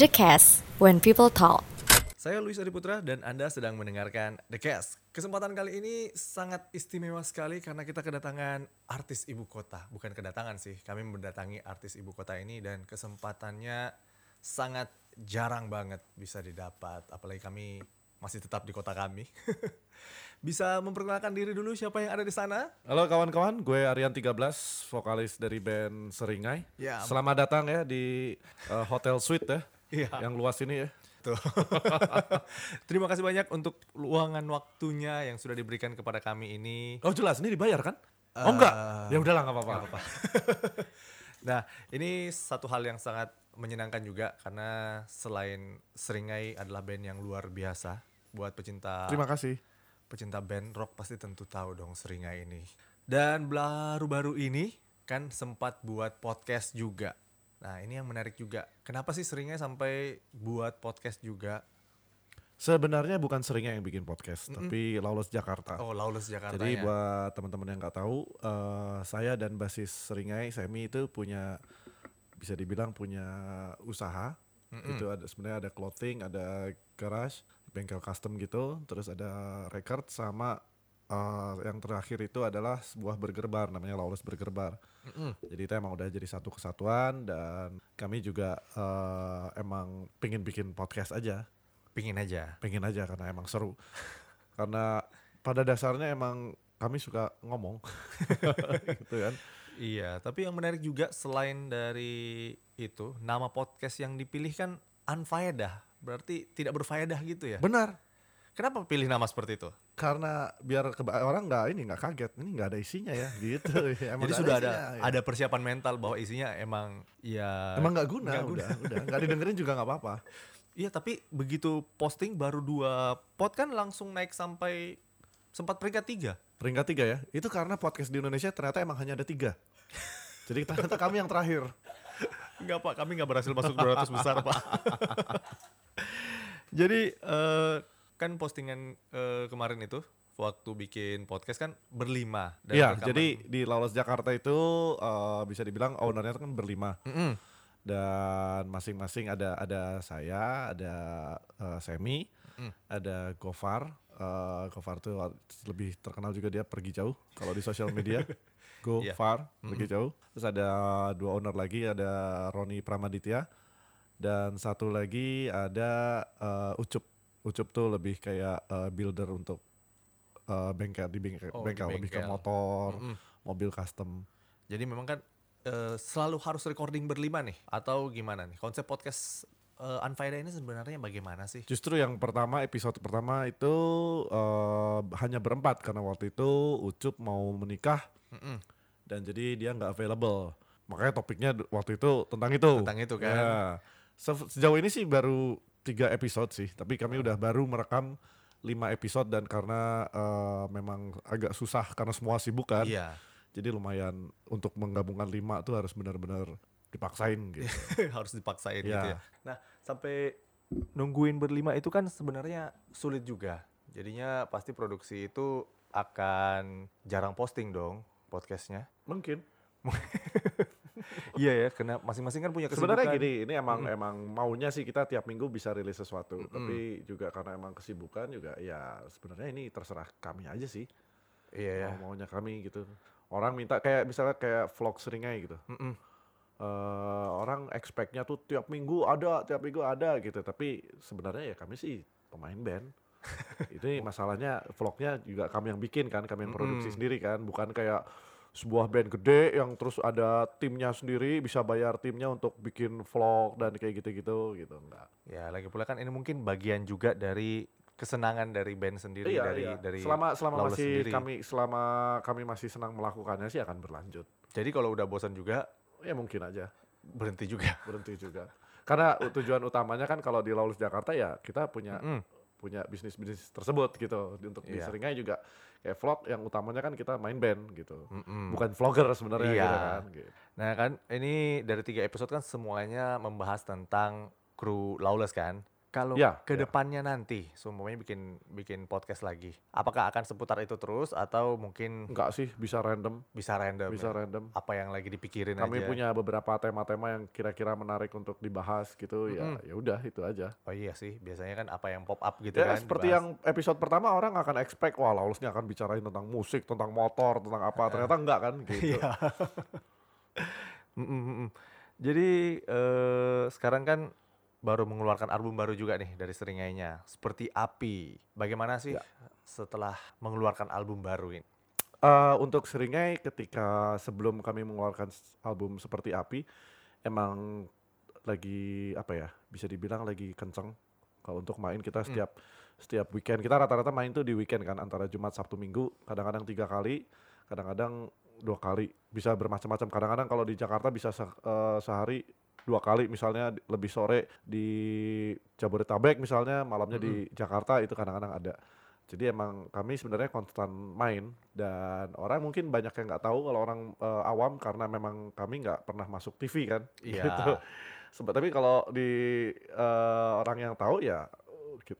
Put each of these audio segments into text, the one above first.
The Cast, when people talk. Saya Luis Adiputra dan Anda sedang mendengarkan The Cast. Kesempatan kali ini sangat istimewa sekali karena kita kedatangan artis ibu kota. Bukan kedatangan sih, kami mendatangi artis ibu kota ini dan kesempatannya sangat jarang banget bisa didapat. Apalagi kami masih tetap di kota kami. bisa memperkenalkan diri dulu siapa yang ada di sana? Halo kawan-kawan, gue Aryan 13, vokalis dari band Seringai. Ya. Selamat datang ya di uh, Hotel Suite ya, Iya. yang luas ini ya. Tuh. Terima kasih banyak untuk luangan waktunya yang sudah diberikan kepada kami ini. Oh jelas, ini dibayar kan? Eh, oh enggak? Ya udahlah nggak apa-apa. Nah, ini satu hal yang sangat menyenangkan juga karena selain Seringai adalah band yang luar biasa buat pecinta Terima kasih. pecinta band rock pasti tentu tahu dong Seringai ini. Dan baru-baru ini kan sempat buat podcast juga. Nah, ini yang menarik juga. Kenapa sih Seringai sampai buat podcast juga? Sebenarnya bukan Seringai yang bikin podcast, tapi Lawless Jakarta. Oh, Lawless Jakarta Jadi ya. buat teman-teman yang nggak tahu, eh, saya dan basis Seringai, Semi itu punya bisa dibilang punya usaha. Itu ada sebenarnya ada clothing, ada garage, bengkel custom gitu, terus ada record sama eh, yang terakhir itu adalah sebuah burger bar namanya Lawless Burger Bar. Jadi itu emang udah jadi satu kesatuan dan kami juga eh, emang pengen bikin podcast aja Pingin aja. pengen aja karena emang seru karena pada dasarnya emang kami suka ngomong gitu kan Iya, tapi yang menarik juga selain dari itu, nama podcast yang dipilih kan unfaedah. Berarti tidak berfaedah gitu ya. benar Kenapa pilih nama seperti itu? karena biar orang nggak ini nggak kaget ini nggak ada isinya ya gitu emang Jadi sudah ada isinya, ya. ada persiapan mental bahwa isinya emang ya emang nggak guna guna. udah udah nggak didengerin juga nggak apa-apa Iya, tapi begitu posting baru dua pot kan langsung naik sampai sempat peringkat tiga. peringkat tiga ya itu karena podcast di Indonesia ternyata emang hanya ada tiga jadi ternyata kami yang terakhir Enggak pak, kami nggak berhasil masuk 200 besar pak. Jadi eh, kan postingan eh, kemarin itu waktu bikin podcast kan berlima. dan Iya jadi di Lawless Jakarta itu eh, bisa dibilang ownernya kan berlima Mm-mm. dan masing-masing ada ada saya, ada eh, Semi, Mm. ada Gofar. Eh, Gofar tuh lebih terkenal juga dia pergi jauh kalau di sosial media. Iya. Gofar pergi jauh. Terus ada dua owner lagi, ada Roni Pramaditya dan satu lagi ada eh, Ucup. Ucup tuh lebih kayak eh, builder untuk eh, bengkel di bengkel, Oh, di bengkel, lebih ke bengkel. motor, Mm-mm. mobil custom. Jadi memang kan eh, selalu harus recording berlima nih atau gimana nih? Konsep podcast eh, Unfaedah ini sebenarnya bagaimana sih? Justru yang pertama episode pertama itu eh, hanya berempat karena waktu itu Ucup mau menikah Mm-mm. dan jadi dia nggak available. Makanya topiknya waktu itu tentang itu. Tentang itu kan. Ya. Se- Sejauh ini sih baru tiga episode sih, tapi kami udah baru merekam lima episode dan karena eh, memang agak susah karena semua sibuk kan. Iya. Jadi lumayan untuk menggabungkan lima tuh harus benar-benar dipaksain gitu. harus dipaksain Ya. gitu ya. Nah, sampai nungguin berlima itu kan sebenarnya sulit juga. Jadinya pasti produksi itu akan jarang posting dong podcastnya. Mungkin. iya ya, karena masing-masing kan punya kesibukan. Sebenarnya gini, ini emang emang maunya sih kita tiap minggu bisa rilis sesuatu, tapi juga karena emang kesibukan juga ya sebenarnya ini terserah kami aja sih. Iya ya. Mau maunya kami gitu. Orang minta kayak misalnya kayak vlog seringai gitu. Mm-mm. Eh, orang expect-nya tuh tiap minggu ada, tiap minggu ada gitu. Tapi sebenarnya ya kami sih pemain band. itu masalahnya vlognya juga kami yang bikin kan, kami yang produksi sendiri kan, bukan kayak sebuah band gede yang terus ada timnya sendiri bisa bayar timnya untuk bikin vlog dan kayak gitu-gitu gitu enggak. Ya, lagi pula kan ini mungkin bagian juga dari kesenangan dari band sendiri Iya, dari iya. dari selama selama Lawless masih sendiri. kami selama kami masih senang melakukannya sih akan berlanjut. Jadi kalau udah bosan juga Ya mungkin aja berhenti juga. berhenti juga. Karena tujuan utamanya kan kalau di Lawless Jakarta ya kita punya Mm. punya bisnis-bisnis tersebut gitu. Untuk di Iya. Seringai juga kayak vlog yang utamanya kan kita main band gitu. Mm-mm. Bukan vlogger sebenarnya Iya. gitu kan. Gitu. Nah kan ini dari tiga episode kan semuanya membahas tentang kru Lawless kan. Kalau Ya, ke ya. depannya nanti, semuanya bikin bikin podcast lagi, apakah akan seputar itu terus atau mungkin Enggak sih, bisa random, bisa random? bisa ya? random. Apa yang lagi dipikirin Kami aja? punya beberapa tema-tema yang kira-kira menarik untuk dibahas gitu. Ya, ya udah itu aja. Oh iya sih, biasanya kan apa yang pop up gitu Ya kan? seperti dibahas. yang episode pertama orang akan expect wah ini akan bicarain tentang musik, tentang motor, tentang apa. Ternyata enggak kan gitu. Iya. Mm, mm, mm, mm. Jadi eh, sekarang kan baru mengeluarkan album baru juga nih dari Seringainya, seperti Api. Bagaimana sih Ya. setelah mengeluarkan album baru ini? Eh, untuk Seringai ketika sebelum kami mengeluarkan album seperti api emang lagi apa ya bisa dibilang lagi kenceng kalau untuk main kita setiap setiap weekend kita rata-rata main tuh di weekend kan antara Jumat Sabtu Minggu kadang-kadang tiga kali kadang-kadang dua kali bisa bermacam-macam kadang-kadang kalau di Jakarta bisa se- eh, sehari dua kali misalnya lebih sore di Jabodetabek misalnya malamnya di Jakarta itu kadang-kadang ada jadi emang kami sebenarnya konstan main dan orang mungkin banyak yang nggak tahu kalau orang eh, awam karena memang kami nggak pernah masuk TV kan. Iya. Gitu. Sebe- tapi kalau di eh, orang yang tahu ya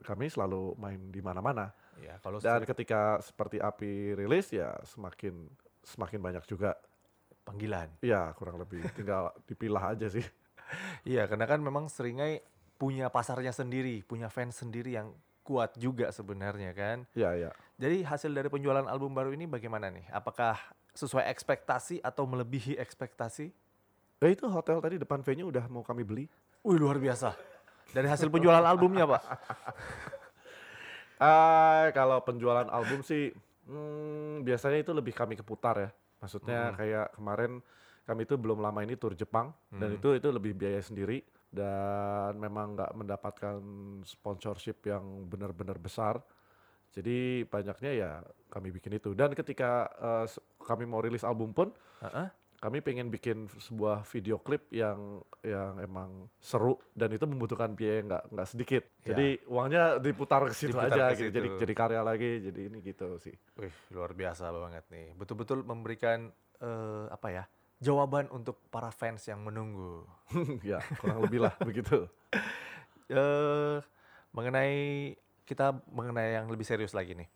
kami selalu main di mana-mana. Ya, kalau Dan ketika seperti api rilis ya semakin semakin banyak juga. panggilan. Ya kurang lebih tinggal dipilah aja sih. Iya, karena kan memang Seringai punya pasarnya sendiri, punya fans sendiri yang kuat juga sebenarnya kan. Ya ya. Jadi hasil dari penjualan album baru ini bagaimana nih? Apakah sesuai ekspektasi atau melebihi ekspektasi? Eh itu hotel tadi depan venue udah mau kami beli. Wih luar biasa. Dari hasil penjualan albumnya pak? Ah, kalau penjualan album sih hmm, biasanya itu lebih kami keputar ya. Maksudnya kayak kemarin kami itu belum lama ini tur Jepang dan itu itu lebih biaya sendiri dan memang nggak mendapatkan sponsorship yang benar-benar besar. Jadi banyaknya ya kami bikin itu dan ketika se- kami mau rilis album pun Heeh. kami pengen bikin sebuah video klip yang yang emang seru dan itu membutuhkan biaya yang nggak nggak sedikit. Ya. Jadi uangnya diputar ke situ Diputar aja ke gitu. Jadi situ. jadi karya lagi. Jadi ini gitu sih. Wih luar biasa banget nih. Betul-betul memberikan eh, apa ya? Jawaban untuk para fans yang menunggu. ya kurang lebih lah begitu. eh mengenai kita mengenai yang lebih serius lagi nih.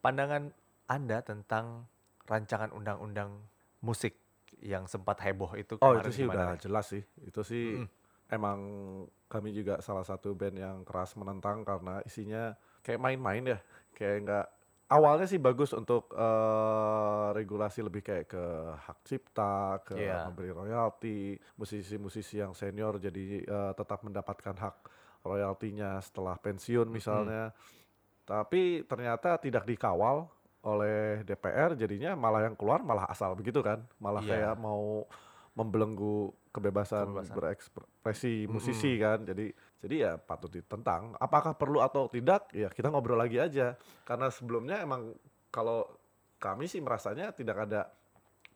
Pandangan Anda tentang rancangan undang-undang musik yang sempat heboh itu Oh itu sih gimana udah nih? jelas sih. Itu sih emang kami juga salah satu band yang keras menentang karena isinya kayak main-main ya. Kayak nggak awalnya sih bagus untuk eh, regulasi lebih kayak ke hak cipta, ke Iya. memberi royalti, musisi-musisi yang senior jadi eh, tetap mendapatkan hak royaltinya setelah pensiun misalnya. Tapi ternyata tidak dikawal oleh DPR jadinya malah yang keluar malah asal begitu kan. Malah Iya. kayak mau membelenggu kebebasan, Kebebasan. berekspresi musisi kan. Jadi jadi ya patut ditentang. Apakah perlu atau tidak? Ya kita ngobrol lagi aja. Karena sebelumnya emang kalau kami sih merasanya tidak ada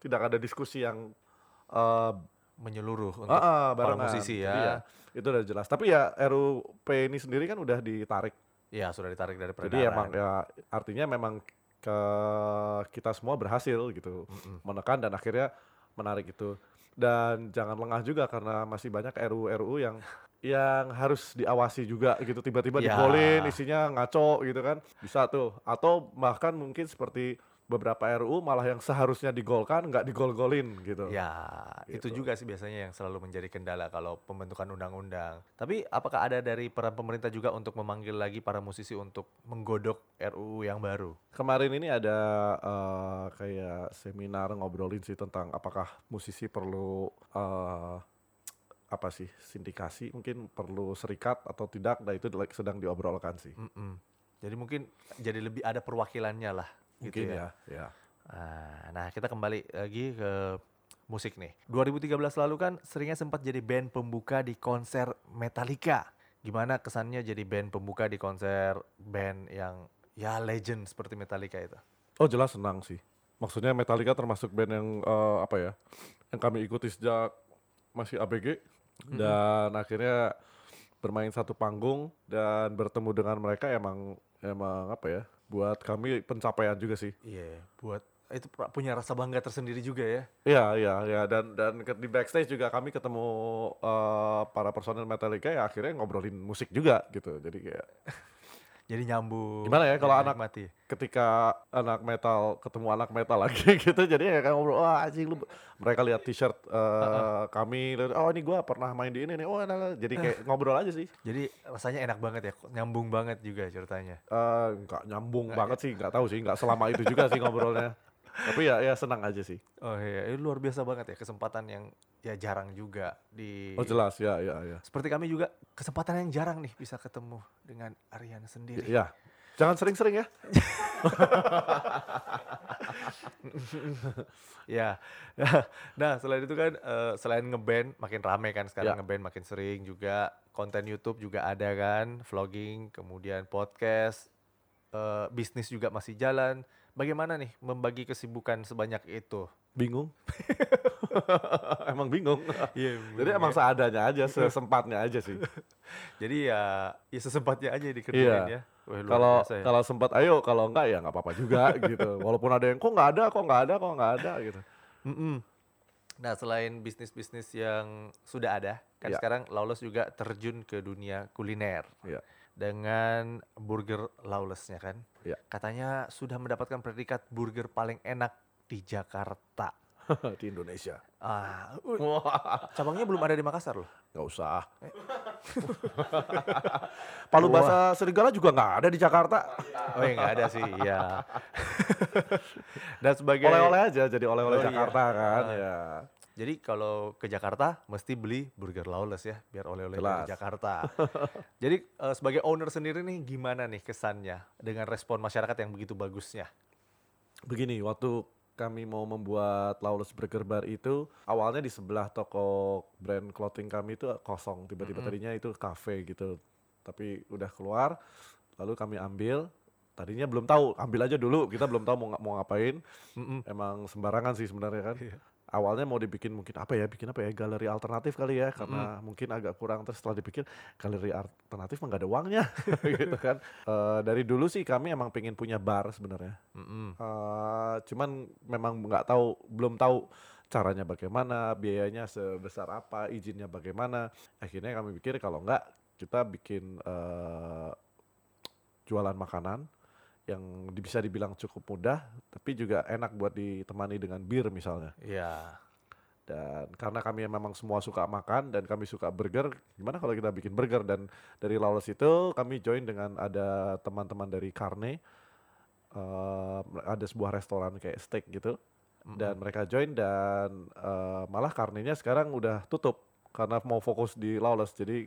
tidak ada diskusi yang eh menyeluruh untuk ah, ah, para musisi Jadi ya. itu udah jelas. Tapi ya RUP ini sendiri kan udah ditarik. Ya sudah ditarik dari peredaran. Jadi emang ya artinya memang ke kita semua berhasil gitu menekan dan akhirnya menarik itu. Dan jangan lengah juga karena masih banyak RUU-RUU yang yang harus diawasi juga gitu tiba-tiba Ya. digolin isinya ngaco gitu kan bisa tuh atau bahkan mungkin seperti beberapa RUU malah yang seharusnya digolkan nggak digol-golin gitu Ya, itu Gitu. juga sih biasanya yang selalu menjadi kendala kalau pembentukan undang-undang. Tapi apakah ada dari peran pemerintah juga untuk memanggil lagi para musisi untuk menggodok RUU yang baru? Kemarin ini ada eh, kayak seminar ngobrolin sih tentang apakah musisi perlu eh, apa sih sindikasi mungkin perlu serikat atau tidak. Nah itu sedang diobrolkan sih. Mm-mm. Jadi mungkin jadi lebih ada perwakilannya lah. Mungkin gitu ya. ya. Ah, Nah, kita kembali lagi ke musik nih. 2013 lalu kan seringnya sempat jadi band pembuka di konser Metallica. Gimana kesannya jadi band pembuka di konser band yang ya legend seperti Metallica itu? Oh jelas senang sih. Maksudnya Metallica termasuk band yang eh, apa ya? Yang kami ikuti sejak masih ABG dan akhirnya bermain satu panggung dan bertemu dengan mereka emang emang apa ya? Buat kami pencapaian juga sih. Iya, buat itu punya rasa bangga tersendiri juga ya. Iya, iya, iya. Dan dan di backstage juga kami ketemu eh, para personil Metallica ya akhirnya ngobrolin musik juga gitu. Jadi kayak Jadi nyambung. Gimana ya kalau anak- menikmati. ketika anak metal ketemu anak metal lagi gitu jadi ya kayak ngobrol wah anjing lu mereka lihat t-shirt eh, kami lihat, oh ini gua pernah main di ini nih oh nah." jadi kayak ngobrol aja sih Jadi rasanya enak banget ya, nyambung banget juga ceritanya. Eh, nggak nyambung banget sih nggak tahu sih nggak selama itu juga sih ngobrolnya tapi ya ya senang aja sih Oh iya, ini luar biasa banget ya kesempatan yang ya jarang juga di oh jelas ya ya ya Seperti kami juga kesempatan yang jarang nih bisa ketemu dengan Aryan sendiri. ya jangan sering-sering ya Ya. nah, selain itu kan eh, selain ngeband makin rame kan sekarang Ya. ngeband makin sering juga konten YouTube juga ada kan, vlogging, kemudian podcast, eh, bisnis juga masih jalan. Bagaimana nih membagi kesibukan sebanyak itu? Bingung emang bingung Iya, jadi emang seadanya aja sesempatnya aja sih Jadi ya, ya sesempatnya aja dikerjain Iya. ya. Kalau ya. kalau sempat ayo kalau enggak ya nggak apa-apa juga gitu walaupun ada yang kok nggak ada kok nggak ada kok nggak ada gitu Mm-mm. Nah, selain bisnis-bisnis yang sudah ada, kan Ya. sekarang Lawless juga terjun ke dunia kuliner ya dengan burger Lawlessnya kan. Ya. Katanya sudah mendapatkan predikat burger paling enak di Jakarta. di Indonesia Ah, uh, cabangnya belum ada di Makassar loh. nggak usah Palu Wah. bahasa serigala juga nggak ada di Jakarta Oh ya nggak ada sih, ya. Dan sebagai oleh-oleh aja jadi oleh-oleh Oh, iya. Jakarta kan Ah. ya Jadi kalau ke Jakarta mesti beli burger Lawless ya, biar oleh-oleh dari. Jakarta. Jadi eh, sebagai owner sendiri nih gimana nih kesannya dengan respon masyarakat yang begitu bagusnya? begini waktu kami mau membuat Lawless Burger Bar itu awalnya di sebelah toko brand clothing kami itu kosong tiba-tiba Mm-mm. tadinya itu cafe gitu tapi udah keluar lalu kami ambil tadinya belum tahu ambil aja dulu kita belum tahu mau mau ngapain Mm-mm. emang sembarangan sih sebenarnya kan Iya. Awalnya mau dibikin mungkin apa ya bikin apa ya galeri alternatif kali ya karena mungkin agak kurang terus setelah dipikir galeri alternatif nggak ada uangnya gitu kan. Eh, dari dulu sih kami emang pengen punya bar sebenarnya. Mm-mm. Eh, cuman memang nggak tahu belum tahu caranya bagaimana biayanya sebesar apa izinnya bagaimana. Akhirnya kami pikir kalau nggak kita bikin eh, jualan makanan yang bisa dibilang cukup mudah tapi juga enak buat ditemani dengan bir misalnya Iya. dan karena kami memang semua suka makan dan kami suka burger gimana kalau kita bikin burger dan dari Lawless itu kami join dengan ada teman-teman dari Carne eh, ada sebuah restoran kayak steak gitu Mm-mm. dan mereka join dan eh, malah Carne-nya sekarang udah tutup karena mau fokus di Lawless jadi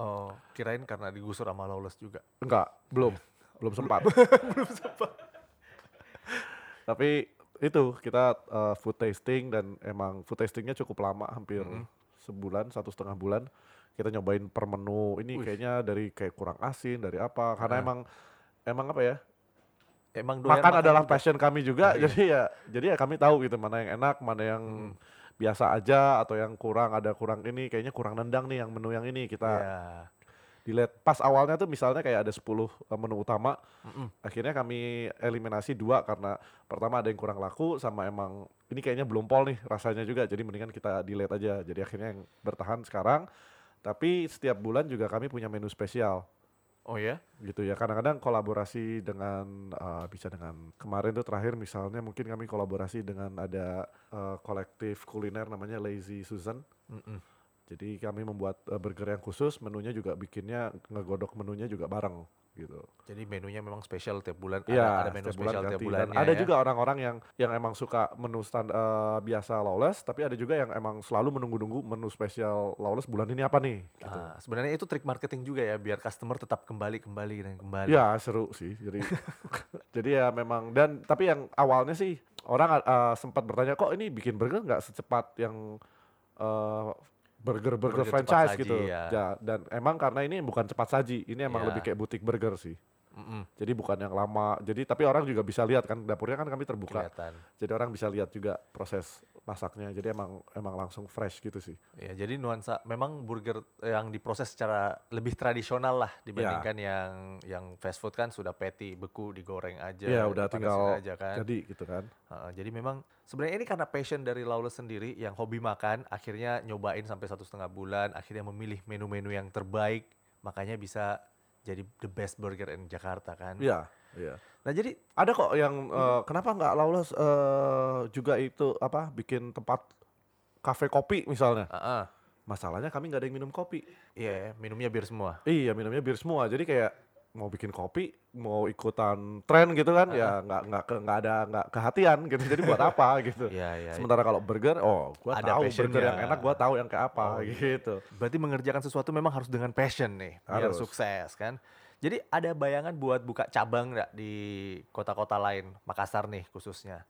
Oh, kirain karena digusur sama Lawless juga. enggak belum belum sempat tapi itu kita eh, food tasting dan emang food tastingnya cukup lama hampir Mhm. sebulan satu setengah bulan kita nyobain per menu ini Wih. kayaknya dari kayak kurang asin dari apa karena Ah. emang emang apa ya Emang doyan makan adalah juga. passion kami juga Iya. jadi ya jadi ya kami tahu gitu mana yang enak mana yang Mm. biasa aja atau yang kurang ada kurang ini kayaknya kurang nendang nih yang menu yang ini kita Iya. Dilihat pas awalnya tuh misalnya kayak ada 10 menu utama Mm-mm. akhirnya kami eliminasi dua karena pertama ada yang kurang laku sama emang ini kayaknya belum pol nih rasanya juga jadi mendingan kita delete aja jadi akhirnya yang bertahan sekarang tapi setiap bulan juga kami punya menu spesial Oh ya? gitu ya kadang-kadang kolaborasi dengan uh, bisa dengan kemarin tuh terakhir misalnya mungkin kami kolaborasi dengan ada uh, kolektif kuliner namanya Lazy Susan Mm-mm. Jadi kami membuat uh, burger yang khusus menunya juga bikinnya ngegodok menunya juga bareng gitu Jadi menunya memang spesial tiap bulan. Iya, ada, ada menu bulan spesial tiap. Dan ada ya. juga orang-orang yang yang emang suka menu stand eh, biasa lawless, tapi ada juga yang emang selalu menunggu-nunggu menu spesial lawless bulan ini apa nih? Gitu. Ah, sebenarnya itu trik marketing juga ya biar customer tetap kembali kembali dan kembali. Ya seru sih. Jadi jadi ya memang dan tapi yang awalnya sih orang eh, sempat bertanya kok ini bikin burger nggak secepat yang eh, burger-burger Burger cepat franchise saji, gitu. ya. Ya, dan emang karena ini bukan cepat saji, ini emang Ya. lebih kayak butik burger sih. Mm-mm, Jadi bukan yang lama. Jadi tapi orang juga bisa lihat kan dapurnya kan kami terbuka. kelihatan. Jadi orang bisa lihat juga proses masaknya. Jadi emang emang langsung fresh gitu sih. Ya, jadi nuansa memang burger yang diproses secara lebih tradisional lah dibandingkan yang yang fast food kan sudah patty beku digoreng aja, Iya, udah tinggal aja kan. jadi gitu kan. Heeh, jadi memang sebenarnya ini karena passion dari Lawless sendiri yang hobi makan, akhirnya nyobain sampai satu setengah bulan, akhirnya memilih menu-menu yang terbaik, makanya bisa jadi the best burger in Jakarta kan. Iya, iya. Nah jadi Ada kok yang eh, kenapa nggak Lawless eh, juga itu apa bikin tempat kafe kopi misalnya. Heeh. Masalahnya kami nggak ada yang minum kopi. Iya, minumnya bir semua. Iya, minumnya bir semua. Jadi kayak mau bikin kopi, mau ikutan tren gitu kan, ya nggak nggak nggak ada nggak kehatian gitu. Jadi buat apa gitu. Iya, iya. Sementara kalau burger, oh gua Ada tahu burger yang enak, gua tahu yang kayak apa Oh, iya. gitu. Berarti mengerjakan sesuatu memang harus dengan passion nih, biar Harus. sukses kan. Jadi ada bayangan buat buka cabang nggak di kota-kota lain, Makassar nih khususnya?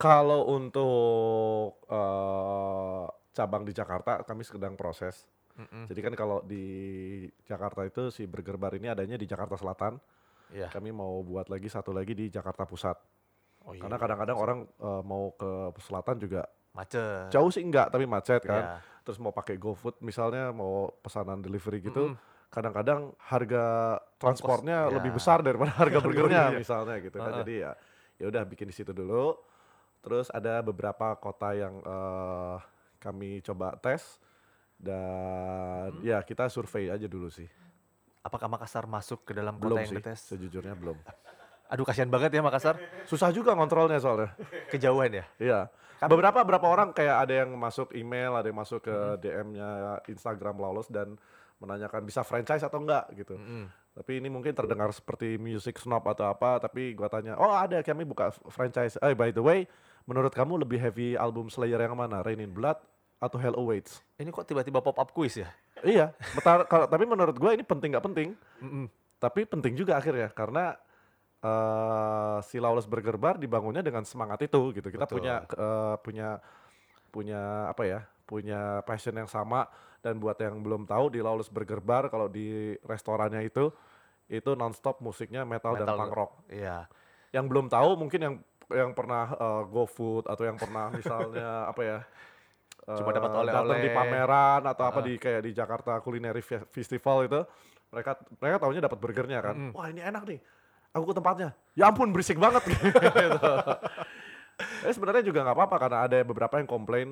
Kalau untuk eh, cabang di Jakarta, kami sedang proses. Mm-mm. Jadi kan kalau di Jakarta itu si Burger Bar ini adanya di Jakarta Selatan. Iya. Kami mau buat lagi satu lagi di Jakarta Pusat. Oh iya. Karena kadang-kadang orang eh, mau ke selatan juga macet. jauh sih enggak, tapi macet kan. Iya. Terus mau pakai GoFood misalnya, mau pesanan delivery gitu. Mm-mm. Kadang-kadang harga transportnya ya. lebih besar daripada harga burgernya misalnya gitu kan. Heeh. Jadi ya ya udah bikin di situ dulu. Terus ada beberapa kota yang eh, kami coba tes dan Hmm. ya kita survei aja dulu sih. Apakah Makassar masuk ke dalam Belum kota yang sih, dites? sejujurnya belum. Aduh kasihan banget ya Makassar, Susah juga kontrolnya soalnya. kejauhan ya. Iya. Beberapa beberapa orang kayak ada yang masuk email, ada yang masuk ke Hmm. DM-nya Instagram Lawless dan menanyakan bisa franchise atau enggak gitu. Mm-mm. Tapi ini mungkin terdengar seperti music snob atau apa, tapi gua tanya, "Oh, ada kami buka franchise. Eh, by the way, menurut kamu lebih heavy album Slayer yang mana? Rain in Blood atau Hell Awaits?" Ini kok tiba-tiba pop up quiz ya? iya, betar, kalau tapi menurut gua ini penting nggak penting, Mm-mm. tapi penting juga akhirnya karena eh si Lawless Burger Bar dibangunnya dengan semangat itu gitu. Kita Betul. punya eh, punya punya apa ya? Punya passion yang sama dan buat yang belum tahu di Lawless Burger Bar kalau di restorannya itu itu nonstop musiknya metal, dan Metal. punk rock. Iya. Yang belum tahu mungkin yang yang pernah eh, GoFood atau yang pernah misalnya apa ya? Cuma eh, dapat datang oleh-oleh. di pameran atau apa Heeh. di kayak di Jakarta Culinary Fe- Festival itu mereka mereka tahunya dapat burgernya kan. Mm-mm. Wah, ini enak nih. Aku ke tempatnya. Ya ampun berisik banget gitu. Eh sebenarnya juga nggak apa-apa karena ada beberapa yang komplain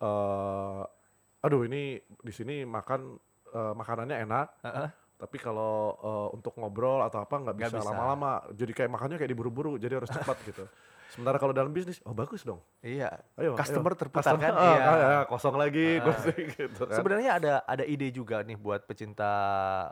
eh aduh ini di sini makan eh, makanannya enak Heeh. tapi kalau eh, untuk ngobrol atau apa nggak bisa. lama-lama jadi kayak makannya kayak diburu-buru jadi harus cepat gitu sementara kalau dalam bisnis oh bagus dong Iya. ayo Customer ayo. terputar Customer, kan? ah, Iya. ah, kosong lagi Ah. kursi gitu kan Sebenarnya ada ada ide juga nih buat pecinta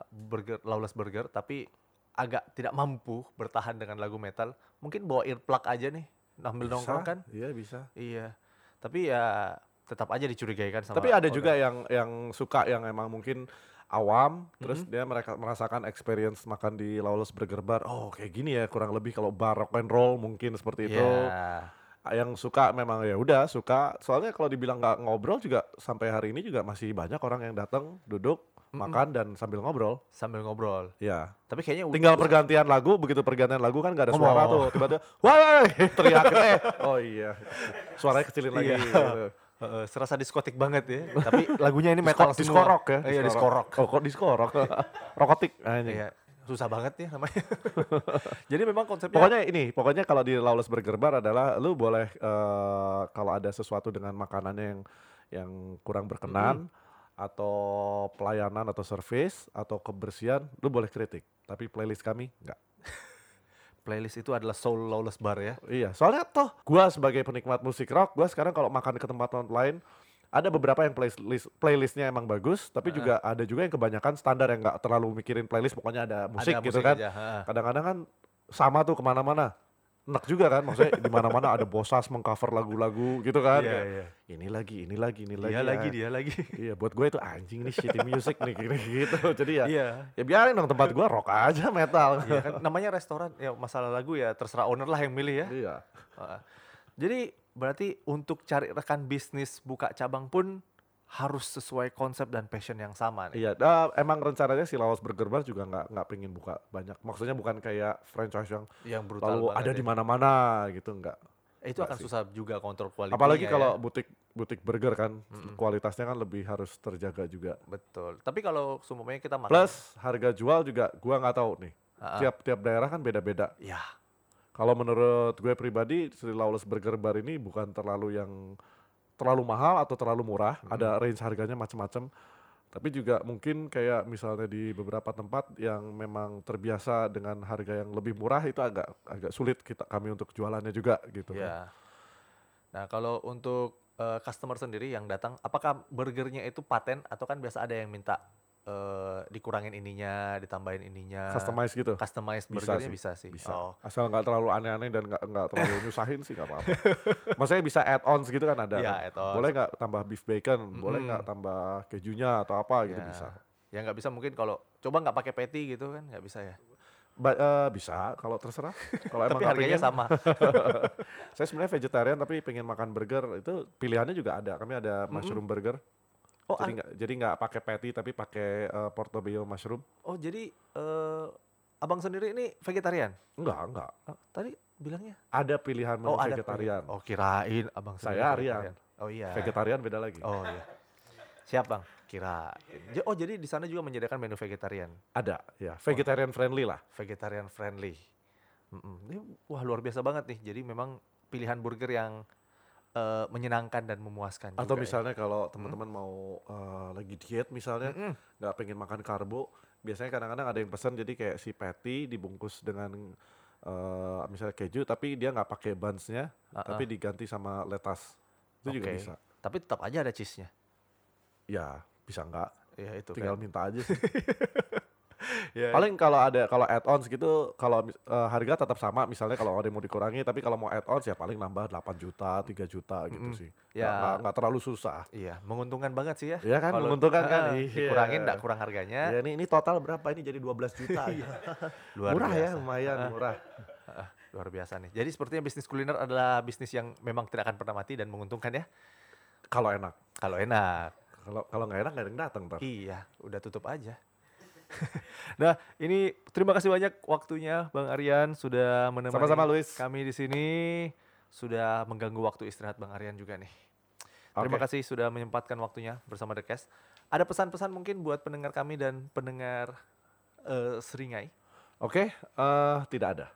burger Lawless Burger tapi agak tidak mampu bertahan dengan lagu metal. Mungkin bawa earplug aja nih sambil Bisa, nongkrong kan? iya bisa Iya. Tapi ya tetap aja dicurigai kan sama tapi ada owner. juga yang yang suka yang emang mungkin awam terus Mm-hmm. dia mereka merasakan experience makan di Lawless Burger Bar oh kayak gini ya kurang lebih kalau bar rock and roll mungkin seperti itu Iya. yang suka memang ya udah suka soalnya kalau dibilang nggak ngobrol juga sampai hari ini juga masih banyak orang yang datang duduk makan dan sambil ngobrol sambil ngobrol. ya Tapi kayaknya tinggal pergantian lagu begitu pergantian lagu kan nggak ada suara tuh tiba-tiba wah teriak eh oh iya suaranya kecilin lagi Iya. gitu. Serasa diskotik banget ya. Tapi lagunya ini metal Disko- semua. diskorok ya Iya, diskorok. oh kok diskorok rokotik anjing. Iya. Susah banget ya namanya. Jadi memang konsepnya Pokoknya ini, pokoknya kalau di Lawless Burger Bar adalah lu boleh eh, kalau ada sesuatu dengan makanannya yang yang kurang berkenan atau pelayanan atau service atau kebersihan, lu boleh kritik. Tapi playlist kami enggak. Playlist itu adalah Soul Lawless Bar ya. Iya, soalnya toh gua sebagai penikmat musik rock, gua sekarang kalau makan ke tempat lain ada beberapa yang playlist playlistnya emang bagus, tapi juga ada juga yang kebanyakan standar yang nggak terlalu mikirin playlist, pokoknya ada musik Ada gitu musik kan. kadang-kadang kan sama tuh ke mana-mana enak juga kan maksudnya di mana-mana ada bosas mengcover lagu-lagu gitu kan Iya, iya. ini lagi ini lagi ini lagi Dia ya. lagi, dia lagi. iya buat gue itu anjing nih shitty music nih gini gitu jadi ya Iya. ya biarin dong tempat gue rock aja metal Iya kan namanya restoran ya masalah lagu ya terserah owner lah yang milih ya. iya. Jadi berarti untuk cari rekan bisnis buka cabang pun harus sesuai konsep dan passion yang sama nih. iya nah, emang rencananya si Laos Burger Bar juga nggak nggak pengen buka banyak maksudnya bukan kayak franchise yang Yang brutal lalu ada ya. di mana-mana gitu nggak Eh, itu akan susah juga kontrol kualitasnya. Apalagi ya. kalau butik butik burger kan kualitasnya kan lebih harus terjaga juga. betul. Tapi kalau semuanya kita makan Plus harga jual juga gua nggak tahu nih. Ah-ah. Tiap tiap daerah kan beda-beda. ya Kalau menurut gue pribadi Sri Lawless Burger Bar ini bukan terlalu yang terlalu mahal atau terlalu murah. Ada range harganya macam-macam. Tapi juga mungkin kayak misalnya di beberapa tempat yang memang terbiasa dengan harga yang lebih murah itu agak agak sulit kita kami untuk jualannya juga gitu. kan. ya. Nah, kalau untuk eh, customer sendiri yang datang, apakah burgernya itu paten atau kan biasa ada yang minta eh, dikurangin ininya, ditambahin ininya. Customize gitu. Customize Bisa burgernya sih, bisa sih. Bisa. Oh. Asal nggak terlalu aneh-aneh dan nggak nggak terlalu nyusahin sih nggak apa-apa. Maksudnya bisa add-ons gitu kan ada. Iya, kan. add-ons. Boleh nggak tambah beef bacon? Boleh Mm-mm. nggak tambah kejunya atau apa gitu Ya. bisa. Ya nggak bisa mungkin kalau coba nggak pakai patty gitu kan nggak bisa ya. Ba- eh, bisa kalau terserah. Kalau emang Tapi harganya pengen- sama. Saya sebenarnya vegetarian tapi pengen makan burger itu pilihannya juga ada. Kami ada mushroom burger. Oh, jadi nggak jadi nggak pakai patty tapi pakai eh, portobello mushroom. oh jadi eh, abang sendiri ini vegetarian? Enggak enggak. Oh, tadi bilangnya? Ada pilihan menu oh ada vegetarian. Oh kirain abang Saya. Aryan. Oh iya. Vegetarian beda lagi. Oh iya. Siap bang. Kira. Oh jadi di sana juga menyediakan menu vegetarian, Ada ya. Vegetarian friendly lah. vegetarian friendly. Mm-mm. Ini wah luar biasa banget nih. Jadi memang pilihan burger yang eh, menyenangkan dan memuaskan. Atau juga ya. misalnya kalau teman-teman mau eh, lagi diet misalnya Mm-mm. nggak pengen makan karbo, biasanya kadang-kadang ada yang pesan jadi kayak si patty dibungkus dengan eh, misalnya keju tapi dia nggak pakai bunsnya, Ah-ah. tapi diganti sama lettuce. Itu juga Oke. bisa. Tapi tetap aja ada cheese-nya. Ya bisa nggak, Ya itu tinggal kan. minta aja sih. Ya, Paling kalau ada kalau add-ons gitu, kalau eh, harga tetap sama, misalnya kalau ada yang mau dikurangi, tapi kalau mau add-ons ya paling nambah 8 juta, 3 juta gitu Mm-mm. sih. Nggak- Ya. nggak nggak terlalu susah. Iya, menguntungkan banget sih ya. Iya kan, Kalau- menguntungkan kan? Ah, Iya. Dikurangin enggak kurang harganya. Ya ini ini total berapa? Ini jadi 12 juta. Luar murah ya, biasa. lumayan murah. Ah, luar biasa nih. Jadi sepertinya bisnis kuliner adalah bisnis yang memang tidak akan pernah mati dan menguntungkan ya. Kalau enak. Kalau enak. Kalau kalau nggak enak nggak ada yang datang, Pak. Iya, udah tutup aja. nah, ini terima kasih banyak waktunya Bang Aryan sudah menemani Sama-sama, Luis. kami di sini. Sudah mengganggu waktu istirahat Bang Aryan juga nih. Terima Oke. kasih sudah menyempatkan waktunya bersama The Cast. Ada pesan-pesan mungkin buat pendengar kami dan pendengar eh, Seringai? Oke, eh, tidak ada.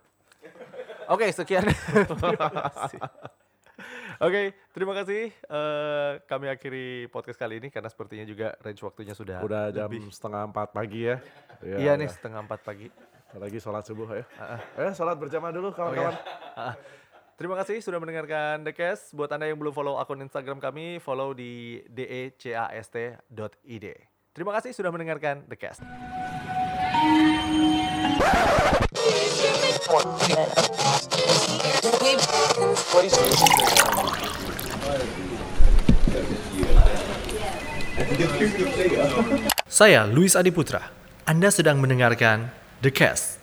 Oke, sekian. terima kasih. Oke, terima kasih. Eh, kami akhiri podcast kali ini karena sepertinya juga range waktunya sudah Udah jam lebih. setengah empat pagi ya. Ya, Iya nih, setengah empat pagi. Lagi sholat subuh ya. Ah, Eh, sholat berjamaah dulu kawan-kawan. Ah, Terima kasih sudah mendengarkan The Cast. Buat Anda yang belum follow akun Instagram kami, follow di E decast.id. Terima kasih sudah mendengarkan The Cast. Saya Luis Adiputra. Anda sedang mendengarkan The Cast.